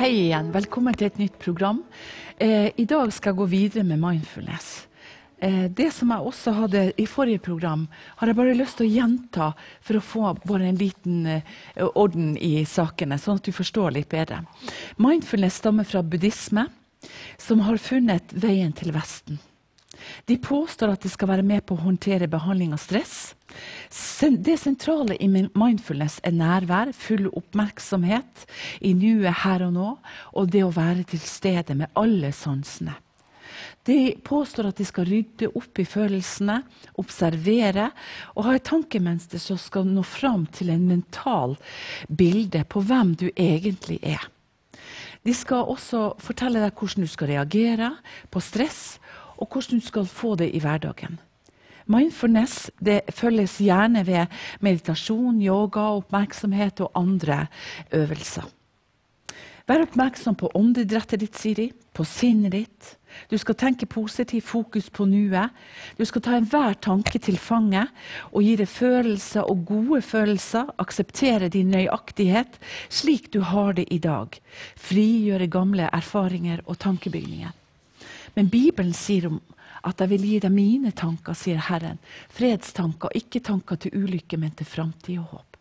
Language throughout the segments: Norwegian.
Hei igjen. Velkommen til et nytt program. Eh, I dag skal jeg gå videre med mindfulness. Eh, det som jeg også hadde i forrige program, har jeg bare lyst til å gjenta for å få bare en liten eh, orden i sakene, sånn at du forstår litt bedre. Mindfulness stammer fra buddhisme, som har funnet veien til Vesten. De påstår at det skal være med på å håndtere behandling av stress. Det sentrale i mindfulness er nærvær, full oppmerksomhet i nuet her og nå, og det å være til stede med alle sansene. De påstår at de skal rydde opp i følelsene, observere og ha et tankemønster som skal nå fram til en mental bilde på hvem du egentlig er. De skal også fortelle deg hvordan du skal reagere på stress, og hvordan du skal få det i hverdagen. Mindfulness følges gjerne ved meditasjon, yoga, oppmerksomhet og andre øvelser. Vær oppmerksom på åndedrettet ditt, Siri, på sinnet ditt. Du skal tenke positivt, fokus på nuet. Du skal ta enhver tanke til fange og gi det følelser og gode følelser. Akseptere din nøyaktighet slik du har det i dag. Frigjøre gamle erfaringer og tankebygninger. Men Bibelen sier om at jeg vil gi deg mine tanker, sier Herren. Fredstanker, ikke tanker til ulykke, men til framtid og håp.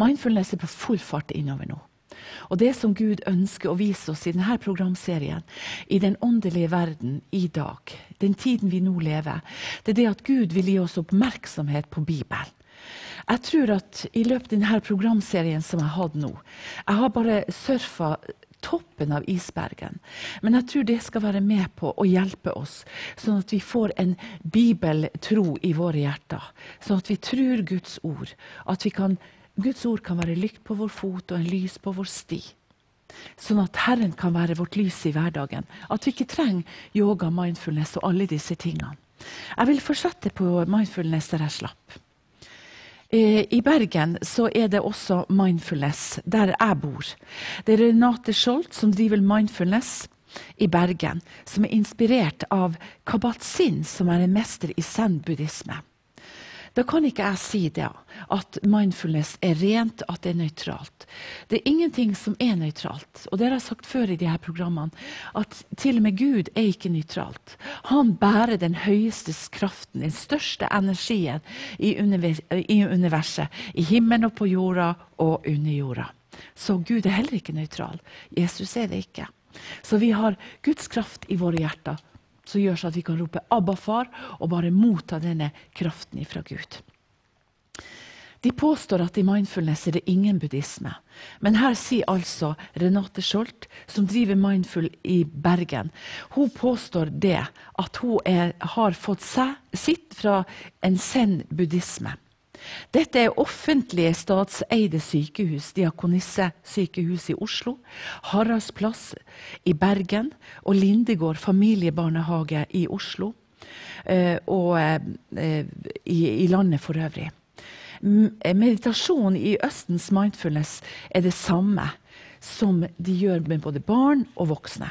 Mindfulness er på full fart innover nå. Og det som Gud ønsker å vise oss i denne programserien, i den åndelige verden i dag, den tiden vi nå lever, det er det at Gud vil gi oss oppmerksomhet på Bibelen. Jeg tror at i løpet av denne programserien som jeg har hatt nå Jeg har bare surfa toppen av isbergen. Men jeg tror det skal være med på å hjelpe oss, sånn at vi får en bibeltro i våre hjerter. Sånn at vi tror Guds ord. At kan, Guds ord kan være lykt på vår fot og en lys på vår sti. Sånn at Herren kan være vårt lys i hverdagen. At vi ikke trenger yoga, mindfulness og alle disse tingene. Jeg vil fortsette på mindfulness der jeg slapp. Eh, I Bergen så er det også mindfulness, der jeg bor. Det er Renate Skjold som driver mindfulness i Bergen, som er inspirert av Kabat-Zinn, som er en mester i zen-buddhisme. Da kan ikke jeg si det, at mindfulness er rent, at det er nøytralt. Det er ingenting som er nøytralt. Og det har jeg sagt før i de her programmene, at til og med Gud er ikke nøytralt. Han bærer den høyeste kraften, den største energien i, universet. I himmelen og på jorda og under jorda. Så Gud er heller ikke nøytral. Jesus er det ikke. Så vi har Guds kraft i våre hjerter som gjør så at vi kan rope 'Abba, far' og bare motta denne kraften ifra Gud. De påstår at i mindfulness er det ingen buddhisme. Men her sier altså Renate Scholdt, som driver Mindful i Bergen, hun påstår det at hun er, har fått seg, sitt fra en zen-buddhisme. Dette er offentlige statseide sykehus. Diakonisse-sykehus i Oslo, Haraldsplass i Bergen og Lindegård familiebarnehage i Oslo. Eh, og eh, i, landet for øvrig. Meditasjon i Østens mindfulness er det samme som de gjør med både barn og voksne.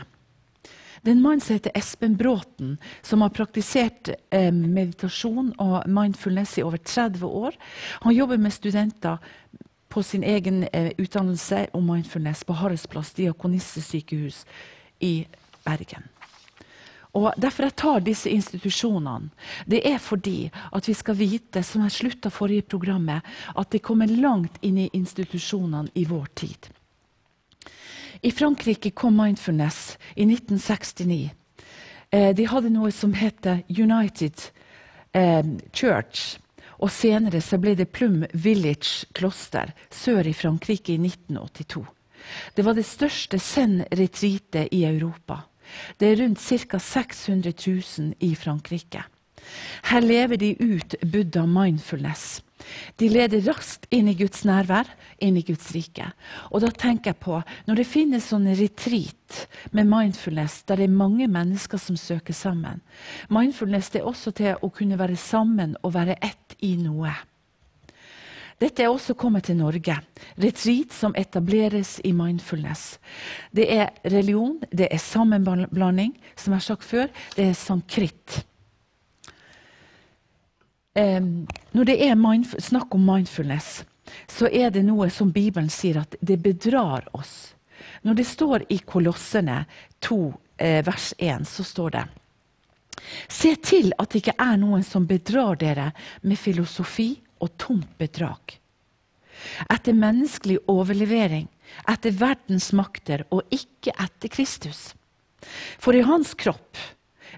Det er en mann som heter Espen Bråten, som har praktisert eh, meditasjon og mindfulness i over 30 år. Han jobber med studenter på sin egen eh, utdannelse om mindfulness på Haraldsplass diakonissesykehus i Bergen. Og Derfor jeg tar disse institusjonene, det er fordi at vi skal vite, som jeg slutta forrige programmet, at det kommer langt inn i institusjonene i vår tid. I Frankrike kom mindfulness i 1969. Eh, de hadde noe som heter United eh, Church. Og senere så ble det Plum Village kloster sør i Frankrike i 1982. Det var det største zen-retreatet i Europa. Det er rundt ca. 600 000 i Frankrike. Her lever de ut Buddha mindfulness. De leder raskt inn i Guds nærvær, inn i Guds rike. Og da tenker jeg på, når det finnes sånne retreat med mindfulness, der det er mange mennesker som søker sammen Mindfulness er også til å kunne være sammen og være ett i noe. Dette er også kommet til Norge. Retreat som etableres i mindfulness. Det er religion, det er sammenblanding, som jeg har sagt før. Det er sankritt eh, når det er snakk om mindfulness, så er det noe som Bibelen sier at det bedrar oss. Når det står i Kolossene 2, eh, vers 1, så står det Se til at det ikke er noen som bedrar dere med filosofi og tomt bedrag. Etter menneskelig overlevering, etter verdens makter og ikke etter Kristus. For i hans kropp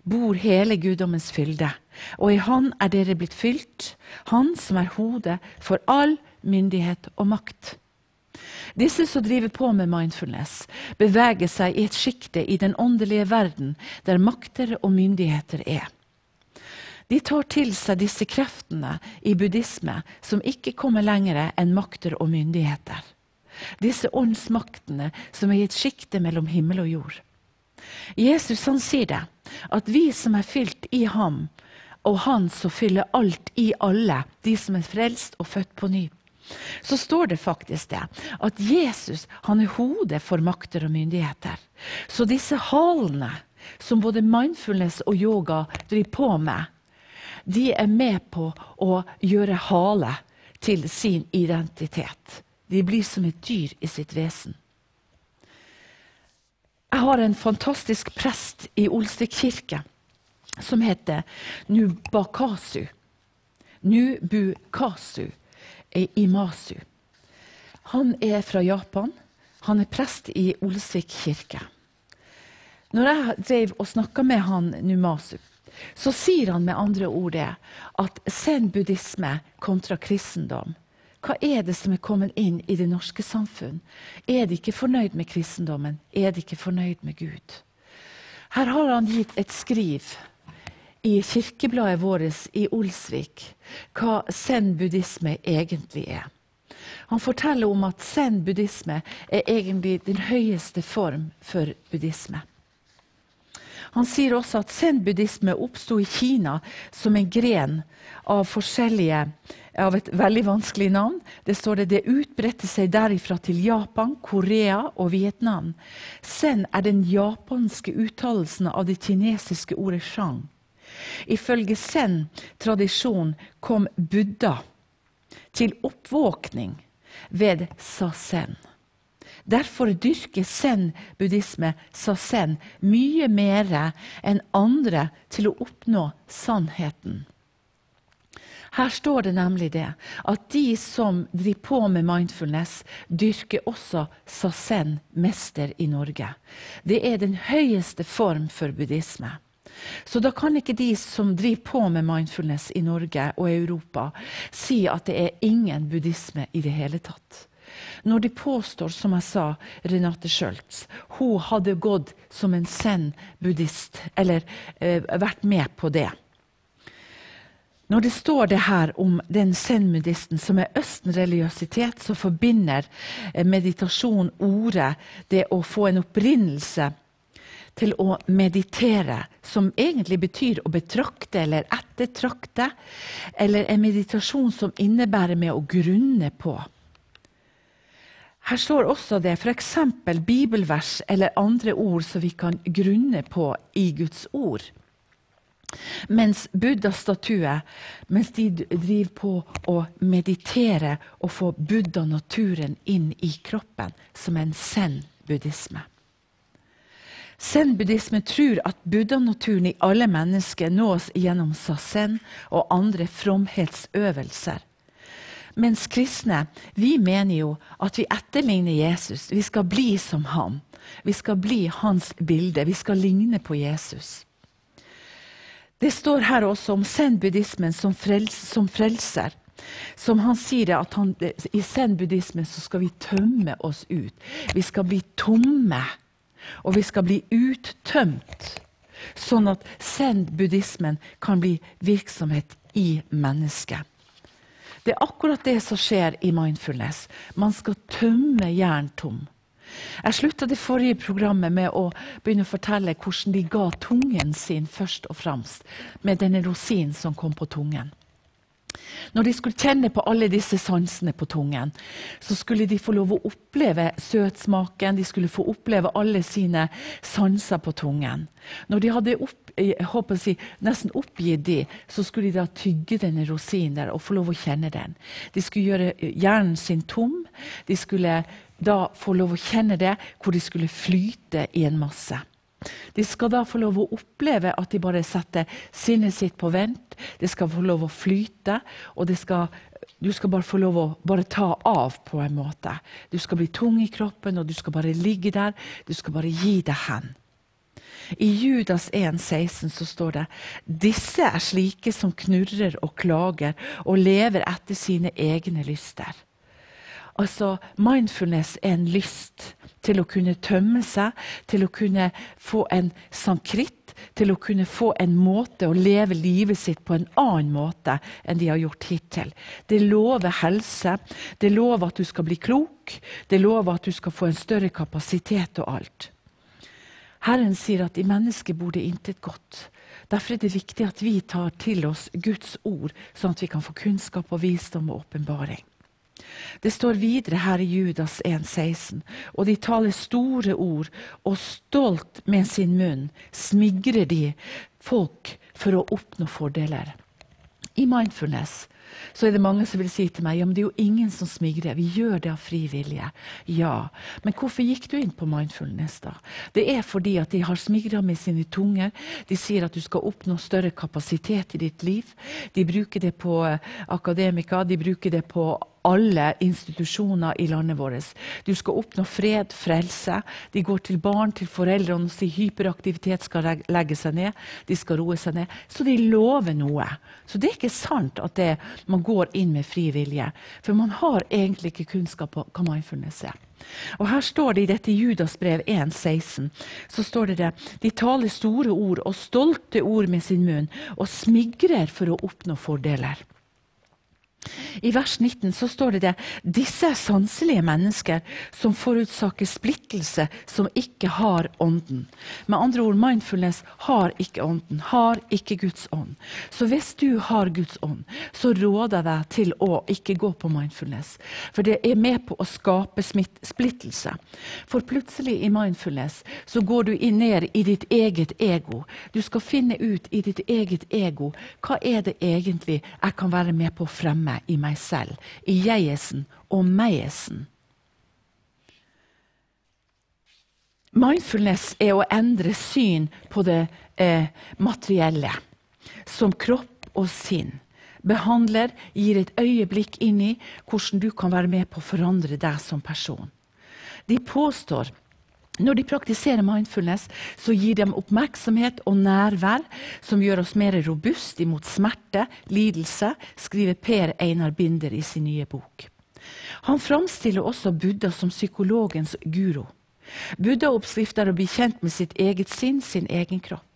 bor hele guddommens fylde, og i han er dere blitt fylt, han som er hodet for all myndighet og makt. Disse som driver på med mindfulness, beveger seg i et sjikte i den åndelige verden der makter og myndigheter er. De tar til seg disse kreftene i buddhisme som ikke kommer lenger enn makter og myndigheter. Disse åndsmaktene som er i et sjikte mellom himmel og jord. Jesus han sier det, at vi som er fylt i ham, og han som fyller alt i alle, de som er frelst og født på ny, så står det faktisk det at Jesus han er hodet for makter og myndigheter. Så disse halene som både mindfulness og yoga driver på med, de er med på å gjøre hale til sin identitet. De blir som et dyr i sitt vesen. Jeg har en fantastisk prest i Olsvik kirke som heter Nubakasu. Nubukasu i Masu. Han er fra Japan. Han er prest i Olsvik kirke. Når jeg drev og snakka med han Numasu, så sier han med andre ord det at zen-buddhisme kontra kristendom hva er det som er kommet inn i det norske samfunn? Er de ikke fornøyd med kristendommen? Er de ikke fornøyd med Gud? Her har han gitt et skriv i kirkebladet vårt i Olsvik hva zen-buddhisme egentlig er. Han forteller om at zen-buddhisme er egentlig den høyeste form for buddhisme. Han sier også at zen-buddhisme oppsto i Kina som en gren av forskjellige av et veldig vanskelig navn. Det står det, det utbredte seg derifra til Japan, Korea og Vietnam. Zen er den japanske uttalelsen av det kinesiske ordet shang. Ifølge zen-tradisjon kom Buddha til oppvåkning ved sasen. Derfor dyrker zen-buddhisme sasen mye mer enn andre til å oppnå sannheten. Her står det nemlig det at de som driver på med mindfulness, dyrker også sasen, mester i Norge. Det er den høyeste form for buddhisme. Så da kan ikke de som driver på med mindfulness i Norge og Europa, si at det er ingen buddhisme i det hele tatt. Når de påstår, som jeg sa, Renate Schjøltz, hun hadde gått som en zen-buddhist, eller eh, vært med på det. Når det står det her om den zen-buddhisten som er østen-religiøsitet, så forbinder eh, meditasjon ordet det å få en opprinnelse til å meditere, som egentlig betyr å betrakte eller ettertrakte, eller en meditasjon som innebærer med å grunne på. Her står også det f.eks. bibelvers eller andre ord som vi kan grunne på i Guds ord. Mens Buddha-statue, mens de driver på å meditere og få buddha-naturen inn i kroppen, som en zen-buddhisme. Zen-buddhisme tror at buddha-naturen i alle mennesker nås gjennom sasen og andre fromhetsøvelser. Mens kristne vi mener jo at vi etterligner Jesus. Vi skal bli som ham. Vi skal bli hans bilde. Vi skal ligne på Jesus. Det står her også om zen-buddhismen som, frels, som, frelser. Som han sier at han, I zen-buddhismen skal vi tømme oss ut. Vi skal bli tomme og vi skal bli uttømt, sånn at zen-buddhismen kan bli virksomhet i mennesket. Det er akkurat det som skjer i mindfulness. Man skal tømme hjernen tom. Jeg slutta det forrige programmet med å begynne å fortelle hvordan de ga tungen sin først og fremst, med denne rosinen som kom på tungen. Når de skulle kjenne på alle disse sansene på tungen, så skulle de få lov å oppleve søtsmaken, de skulle få oppleve alle sine sanser på tungen. Når de hadde opp, å si, nesten oppgitt det, så skulle de da tygge denne rosinen der og få lov å kjenne den. De skulle gjøre hjernen sin tom. De skulle da få lov å kjenne det, hvor de skulle flyte i en masse. De skal da få lov å oppleve at de bare setter sinnet sitt på vent. Det skal få lov å flyte, og skal, du skal bare få lov å bare ta av på en måte. Du skal bli tung i kroppen, og du skal bare ligge der. Du skal bare gi deg hen. I Judas 1, 16 så står det disse er slike som knurrer og klager og lever etter sine egne lyster. Altså, Mindfulness er en lyst til å kunne tømme seg, til å kunne få en sankritt, til å kunne få en måte å leve livet sitt på en annen måte enn de har gjort hittil. Det lover helse, det lover at du skal bli klok, det lover at du skal få en større kapasitet og alt. Herren sier at i mennesket bor det intet godt. Derfor er det viktig at vi tar til oss Guds ord, sånn at vi kan få kunnskap og visdom og åpenbaring. Det står videre her i Judas 1,16. Og de taler store ord, og stolt med sin munn smigrer de folk for å oppnå fordeler. I mindfulness så er det mange som vil si til meg ja, men det er jo ingen som smigrer. Vi gjør det av fri vilje. Ja, men hvorfor gikk du inn på mindfulness, da? Det er fordi at de har smigra med sine tunger. De sier at du skal oppnå større kapasitet i ditt liv. De bruker det på eh, akademika, de bruker det på alle institusjoner i landet vårt. Du skal oppnå fred, frelse. De går til barn, til foreldrene og sier hyperaktivitet skal legge seg ned. De skal roe seg ned. Så de lover noe. Så det er ikke sant at det, man går inn med fri vilje. For man har egentlig ikke kunnskap på hva mindfulness er. Og Her står det i dette Judas brev 1,16 så står det det, de taler store ord og stolte ord med sin munn og smigrer for å oppnå fordeler. I vers 19 så står det det disse er sanselige mennesker som forutsaker splittelse, som ikke har ånden. Med andre ord, mindfulness har ikke ånden, har ikke Guds ånd. Så hvis du har Guds ånd, så råder jeg deg til å ikke gå på mindfulness. For det er med på å skape splittelse. For plutselig i mindfulness så går du ned i ditt eget ego. Du skal finne ut i ditt eget ego hva er det egentlig jeg kan være med på å fremme meg i meg selv, i jegesen og megesen. Mindfulness er å endre syn på det eh, materielle, som kropp og sinn. Behandler gir et øyeblikk inn i hvordan du kan være med på å forandre deg som person. De påstår når de praktiserer mindfulness, så gir de oppmerksomhet og nærvær som gjør oss mer robust imot smerte, lidelse, skriver Per Einar Binder i sin nye bok. Han framstiller også Buddha som psykologens guro. Buddha-oppskrift er å bli kjent med sitt eget sinn, sin egen kropp.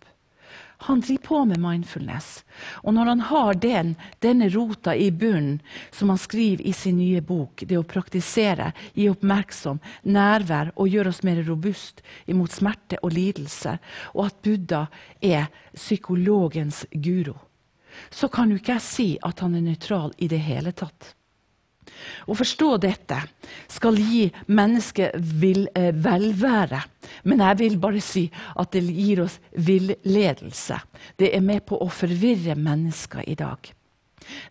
Han driver på med mindfulness. Og når han har den, denne rota i bunnen, som han skriver i sin nye bok, det å praktisere, gi oppmerksom, nærvær og gjøre oss mer robust imot smerte og lidelse, og at Buddha er psykologens guro, så kan jo ikke jeg si at han er nøytral i det hele tatt. Å forstå dette skal gi mennesket eh, velvære. Men jeg vil bare si at det gir oss villedelse. Det er med på å forvirre mennesker i dag.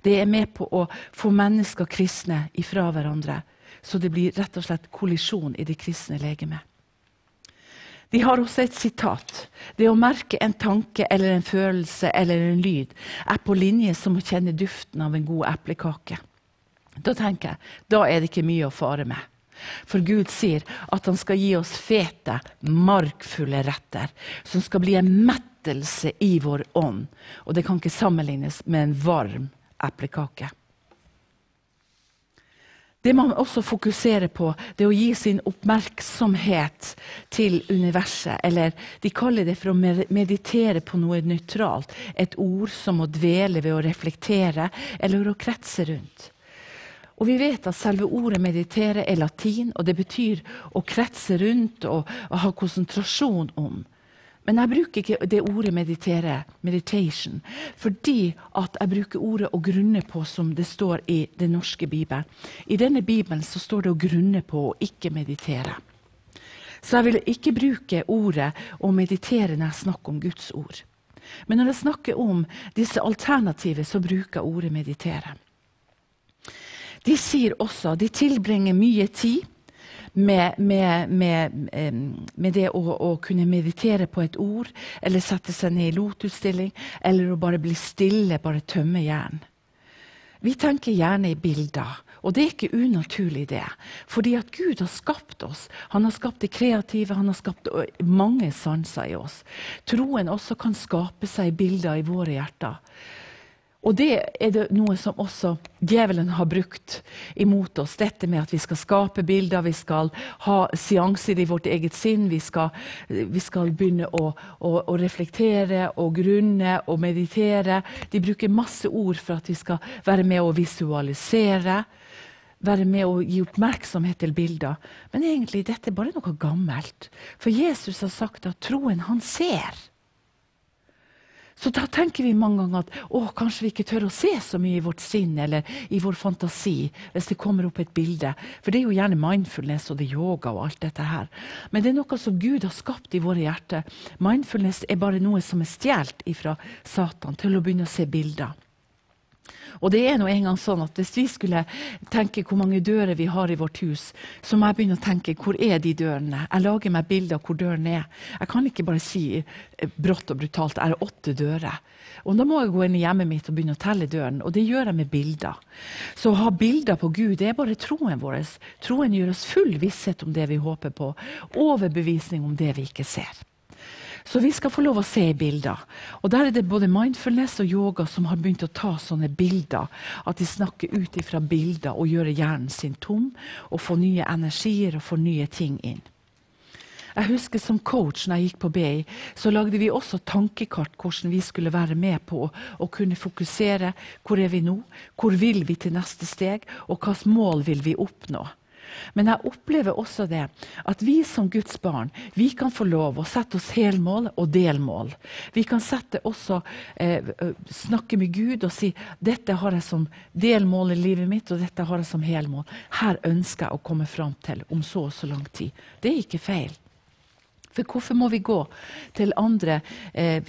Det er med på å få mennesker kristne ifra hverandre. Så det blir rett og slett kollisjon i det kristne legemet. De har også et sitat. Det å merke en tanke eller en følelse eller en lyd er på linje som å kjenne duften av en god eplekake. Da tenker jeg da er det ikke mye å fare med. For Gud sier at han skal gi oss fete, markfulle retter, som skal bli en mettelse i vår ånd. Og det kan ikke sammenlignes med en varm eplekake. Det man også fokuserer på, det er å gi sin oppmerksomhet til universet. Eller de kaller det for å meditere på noe nøytralt. Et ord som å dvele ved å reflektere eller å kretse rundt. Og vi vet at selve ordet 'meditere' er latin, og det betyr å kretse rundt og, og ha konsentrasjon om. Men jeg bruker ikke det ordet meditere, meditation, fordi at jeg bruker ordet å grunne på, som det står i den norske bibelen. I denne bibelen så står det å grunne på og ikke meditere. Så jeg vil ikke bruke ordet å meditere når jeg snakker om Guds ord. Men når jeg snakker om disse alternativene, så bruker jeg ordet meditere. De sier også de tilbringer mye tid med, med, med, med det å, å, kunne meditere på et ord, eller sette seg ned i lotusstilling, eller å bare bli stille, bare tømme hjernen. Vi tenker gjerne i bilder. Og det er ikke unaturlig, det. Fordi at Gud har skapt oss. Han har skapt det kreative, han har skapt mange sanser i oss. Troen også kan skape seg bilder i våre hjerter. Og det er det noe som også djevelen har brukt imot oss. Dette med at vi skal skape bilder, vi skal ha seanser i vårt eget sinn. Vi skal, vi skal begynne å, å, å, reflektere og grunne og meditere. De bruker masse ord for at vi skal være med å visualisere. Være med å gi oppmerksomhet til bilder. Men egentlig dette er bare noe gammelt. For Jesus har sagt at troen, han ser. Så da tenker vi mange ganger at å, kanskje vi ikke tør å se så mye i vårt sinn eller i vår fantasi hvis det kommer opp et bilde. For det er jo gjerne mindfulness og det yoga og alt dette her. Men det er noe som Gud har skapt i våre hjerter. Mindfulness er bare noe som er stjålet fra Satan til å begynne å se bilder. Og det er nå engang sånn at Hvis vi skulle tenke hvor mange dører vi har i vårt hus, så må jeg begynne å tenke hvor er de dørene? Jeg lager meg bilder av hvor døren er. Jeg kan ikke bare si eh, brått og brutalt er det åtte dører. Og Da må jeg gå inn i hjemmet mitt og begynne å telle dørene. Og det gjør jeg med bilder. Så å ha bilder på Gud det er bare troen vår. Troen gjør oss full visshet om det vi håper på. Overbevisning om det vi ikke ser. Så vi skal få lov å se bilder. Og Der er det både mindfulness og yoga som har begynt å ta sånne bilder. At de snakker ut ifra bilder og gjør hjernen sin tom. Og får nye energier og får nye ting inn. Jeg husker Som coach når jeg gikk på BI, så lagde vi også tankekart hvordan vi skulle være med på å kunne fokusere. Hvor er vi nå? Hvor vil vi til neste steg? Og hvilket mål vil vi oppnå? Men jeg opplever også det at vi som Guds barn vi kan få lov å sette oss helmål og delmål. Vi kan sette også, eh, snakke med Gud og si dette har jeg som delmål i livet mitt, og dette har jeg som helmål. Her ønsker jeg å komme fram til om så og så lang tid. Det er ikke feil. For hvorfor må vi gå til andre, eh,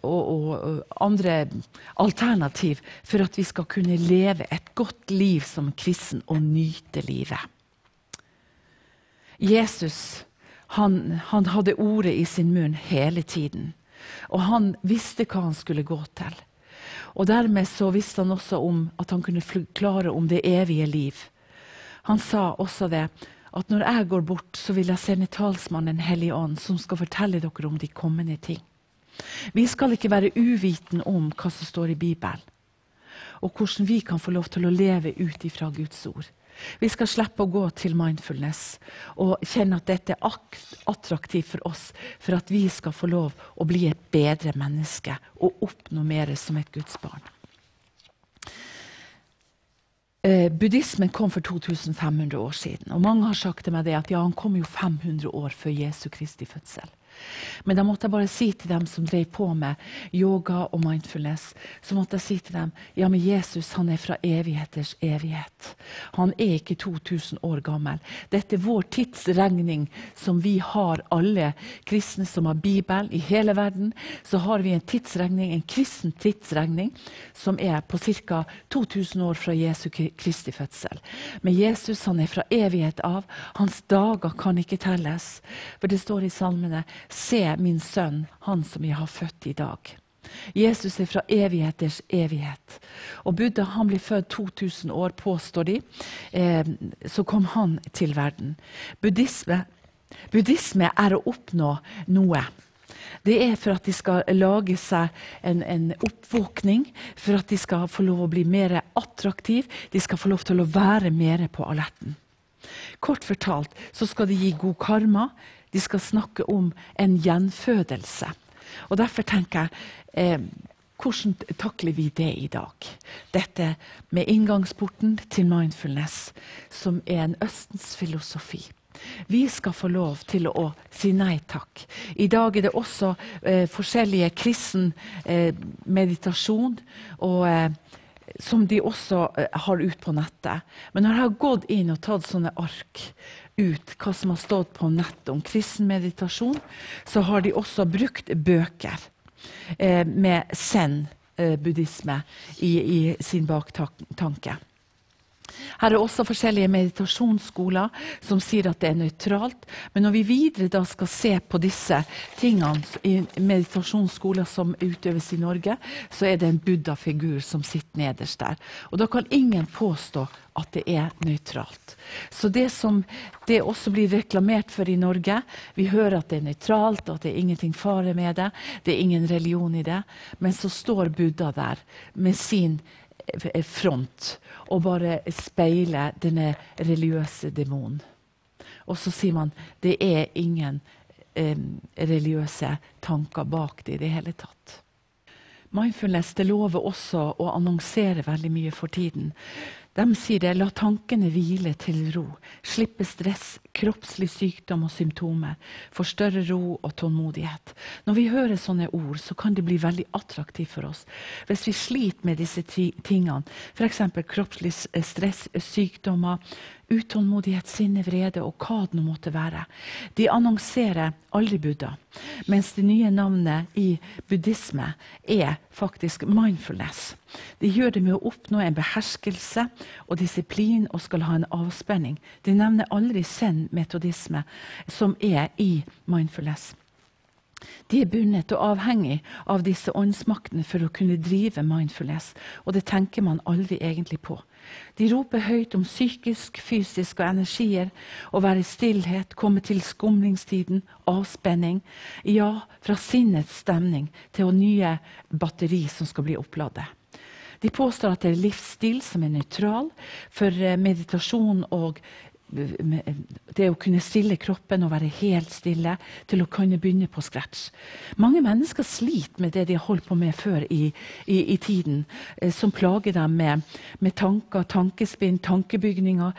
og, og, andre alternativ for at vi skal kunne leve et godt liv som kristen og nyte livet? Jesus han, han, hadde ordet i sin munn hele tiden. Og han visste hva han skulle gå til. Og Dermed så visste han også om at han kunne klare om det evige liv. Han sa også det at når jeg går bort, så vil jeg sende talsmannen Den hellige ånd, som skal fortelle dere om de kommende ting. Vi skal ikke være uviten om hva som står i Bibelen, og hvordan vi kan få lov til å leve ut ifra Guds ord. Vi skal slippe å gå til mindfulness og kjenne at dette er attraktivt for oss, for at vi skal få lov å bli et bedre menneske og oppnå mer som et Guds barn. Eh, buddhismen kom for 2500 år siden. og Mange har sagt til meg at ja, han kom jo 500 år før Jesu Kristi fødsel. Men da måtte jeg bare si til dem som drev på med yoga og mindfulness, så måtte jeg si til dem ja, men Jesus han er fra evigheters evighet. Han er ikke 2000 år gammel. Dette er vår tidsregning som vi har, alle kristne som har Bibelen i hele verden. Så har vi en tidsregning, en kristen tidsregning som er på ca. 2000 år fra Jesu Kristi fødsel. Men Jesus han er fra evighet av. Hans dager kan ikke telles. For det står i salmene Se min sønn, han som jeg har født i dag. Jesus er fra evigheters evighet. Og Buddha han ble født 2000 år, påstår de. Eh, så kom han til verden. Buddhisme, buddhisme er å oppnå noe. Det er for at de skal lage seg en, en oppvåkning, for at de skal få lov å bli mer attraktive. De skal få lov til å være mer på alerten. Kort fortalt så skal de gi god karma, de skal snakke om en gjenfødelse. Og Derfor tenker jeg eh, hvordan takler vi det i dag? Dette med inngangsporten til mindfulness, som er en Østens filosofi. Vi skal få lov til å si nei takk. I dag er det også eh, forskjellige kristen eh, meditasjon. og eh, som de også eh, har ut på nettet. Men når jeg har gått inn og tatt sånne ark ut, hva som har stått på nettet om kristen meditasjon, så har de også brukt bøker eh, med zen-buddhisme eh, i, i, sin baktanke. Her er også forskjellige meditasjonsskoler som sier at det er nøytralt. Men når vi videre skal se på disse tingene i meditasjonsskoler som utøves i Norge, så er det en buddha-figur som sitter nederst der. Og da kan ingen påstå at det er nøytralt. Så det som det også blir reklamert for i Norge Vi hører at det er nøytralt, at det er ingenting fare med det, det er ingen religion i det. Men så står Buddha der med sin front og bare speile denne religiøse demonen. Og så sier man det er ingen eh, religiøse tanker bak det i det hele tatt. Mindfulness det lover også å annonsere veldig mye for tiden. De sier det, la tankene hvile til ro. Slippe stress, kroppslig sykdom og symptomer. Få større ro og tålmodighet. Når vi hører sånne ord, så kan det bli veldig attraktivt for oss. Hvis vi sliter med disse tingene, f.eks. kroppslig stress, sykdommer, utålmodighet, sinne, vrede og hva det nå måtte være. De annonserer aldri Buddha. Mens det nye navnet i buddhisme er faktisk mindfulness. De gjør det med å oppnå en beherskelse og disiplin og skal ha en avspenning. De nevner aldri zen-metodisme, som er i mindfulness. De er bundet og avhengig av disse åndsmaktene for å kunne drive mindfulness, og det tenker man aldri egentlig på. De roper høyt om psykisk, fysisk og energier, å være i stillhet, komme til skumlingstiden, avspenning. Ja, fra sinnets stemning til nye batteri som skal bli oppladet. De påstår at det er livsstil som er nøytral for eh, meditasjon og det å kunne stille kroppen og være helt stille til å kunne begynne på scratch. Mange mennesker sliter med det de har holdt på med før i, i, i tiden, eh, som plager dem med, med, tanker, tankespinn, tankebygninger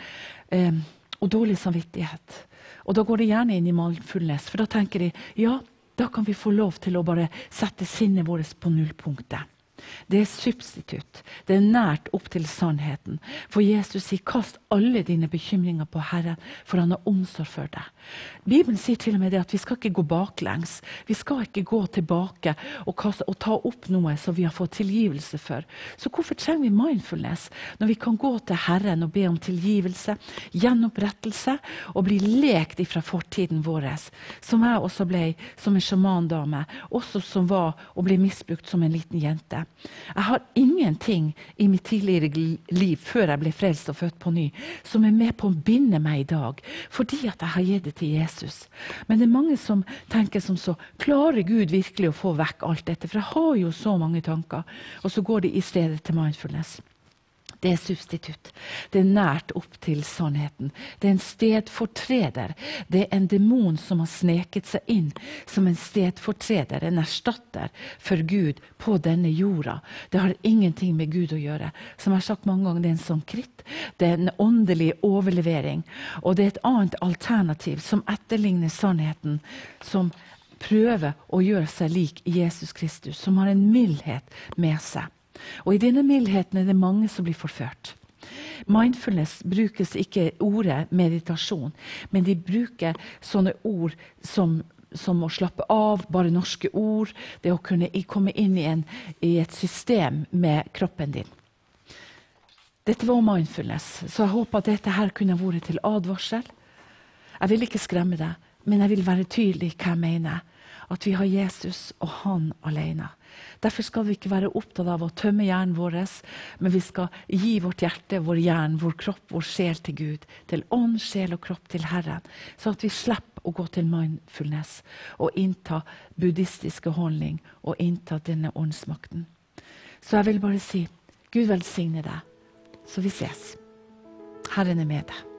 eh, og dårlig samvittighet. Og Da går de gjerne inn i mindfulness, for da tenker de ja, da kan vi få lov til å bare sette sinnet vårt på nullpunktet. Det er substitutt. Det er nært opp til sannheten. For Jesus sier 'kast alle dine bekymringer på Herren, for han har omsorg for deg'. Bibelen sier til og med det at vi skal ikke gå baklengs. Vi skal ikke gå tilbake og, kaste, og ta opp noe som vi har fått tilgivelse for. Så hvorfor trenger vi mindfulness når vi kan gå til Herren og be om tilgivelse, gjenopprettelse og bli lekt ifra fortiden vår, som jeg også ble som en sjamandame, også som var og ble misbrukt som en liten jente. Jeg har ingenting i mitt tidligere liv før jeg ble frelst og født på ny, som er med på å binde meg i dag, fordi at jeg har gitt det til Jesus. Men det er mange som tenker som så Klarer Gud virkelig å få vekk alt dette? For jeg har jo så mange tanker. Og så går de i stedet til mindfulness. Det er substitutt. Det er nært opp til sannheten. Det er en stedfortreder. Det er en demon som har sneket seg inn som en stedfortreder, en erstatter for Gud på denne jorda. Det har ingenting med Gud å gjøre. Som jeg har sagt mange ganger, det er en sånn kritt. Det er en åndelig overlevering. Og det er et annet alternativ som etterligner sannheten. som prøver å gjøre seg lik Jesus Kristus, som har en mildhet med seg. Og i denne mildheten er det mange som blir forført. Mindfulness brukes ikke ordet meditasjon, men de bruker sånne ord som, som å slappe av, bare norske ord. Det å kunne komme inn i, en, i et system med kroppen din. Dette var mindfulness, så jeg håper at dette her kunne vært til advarsel. Jeg vil ikke skremme deg, men jeg vil være tydelig hva jeg mener. At vi har Jesus og han alene. Derfor skal vi ikke være opptatt av å tømme hjernen vår, men vi skal gi vårt hjerte, vår hjerne, vår kropp, vår sjel til Gud. Til ånd, sjel og kropp til Herren. Så at vi slipper å gå til mindfulness og innta buddhistiske holdning og innta denne åndsmakten. Så jeg vil bare si Gud velsigne deg, så vi ses. Herren er med deg.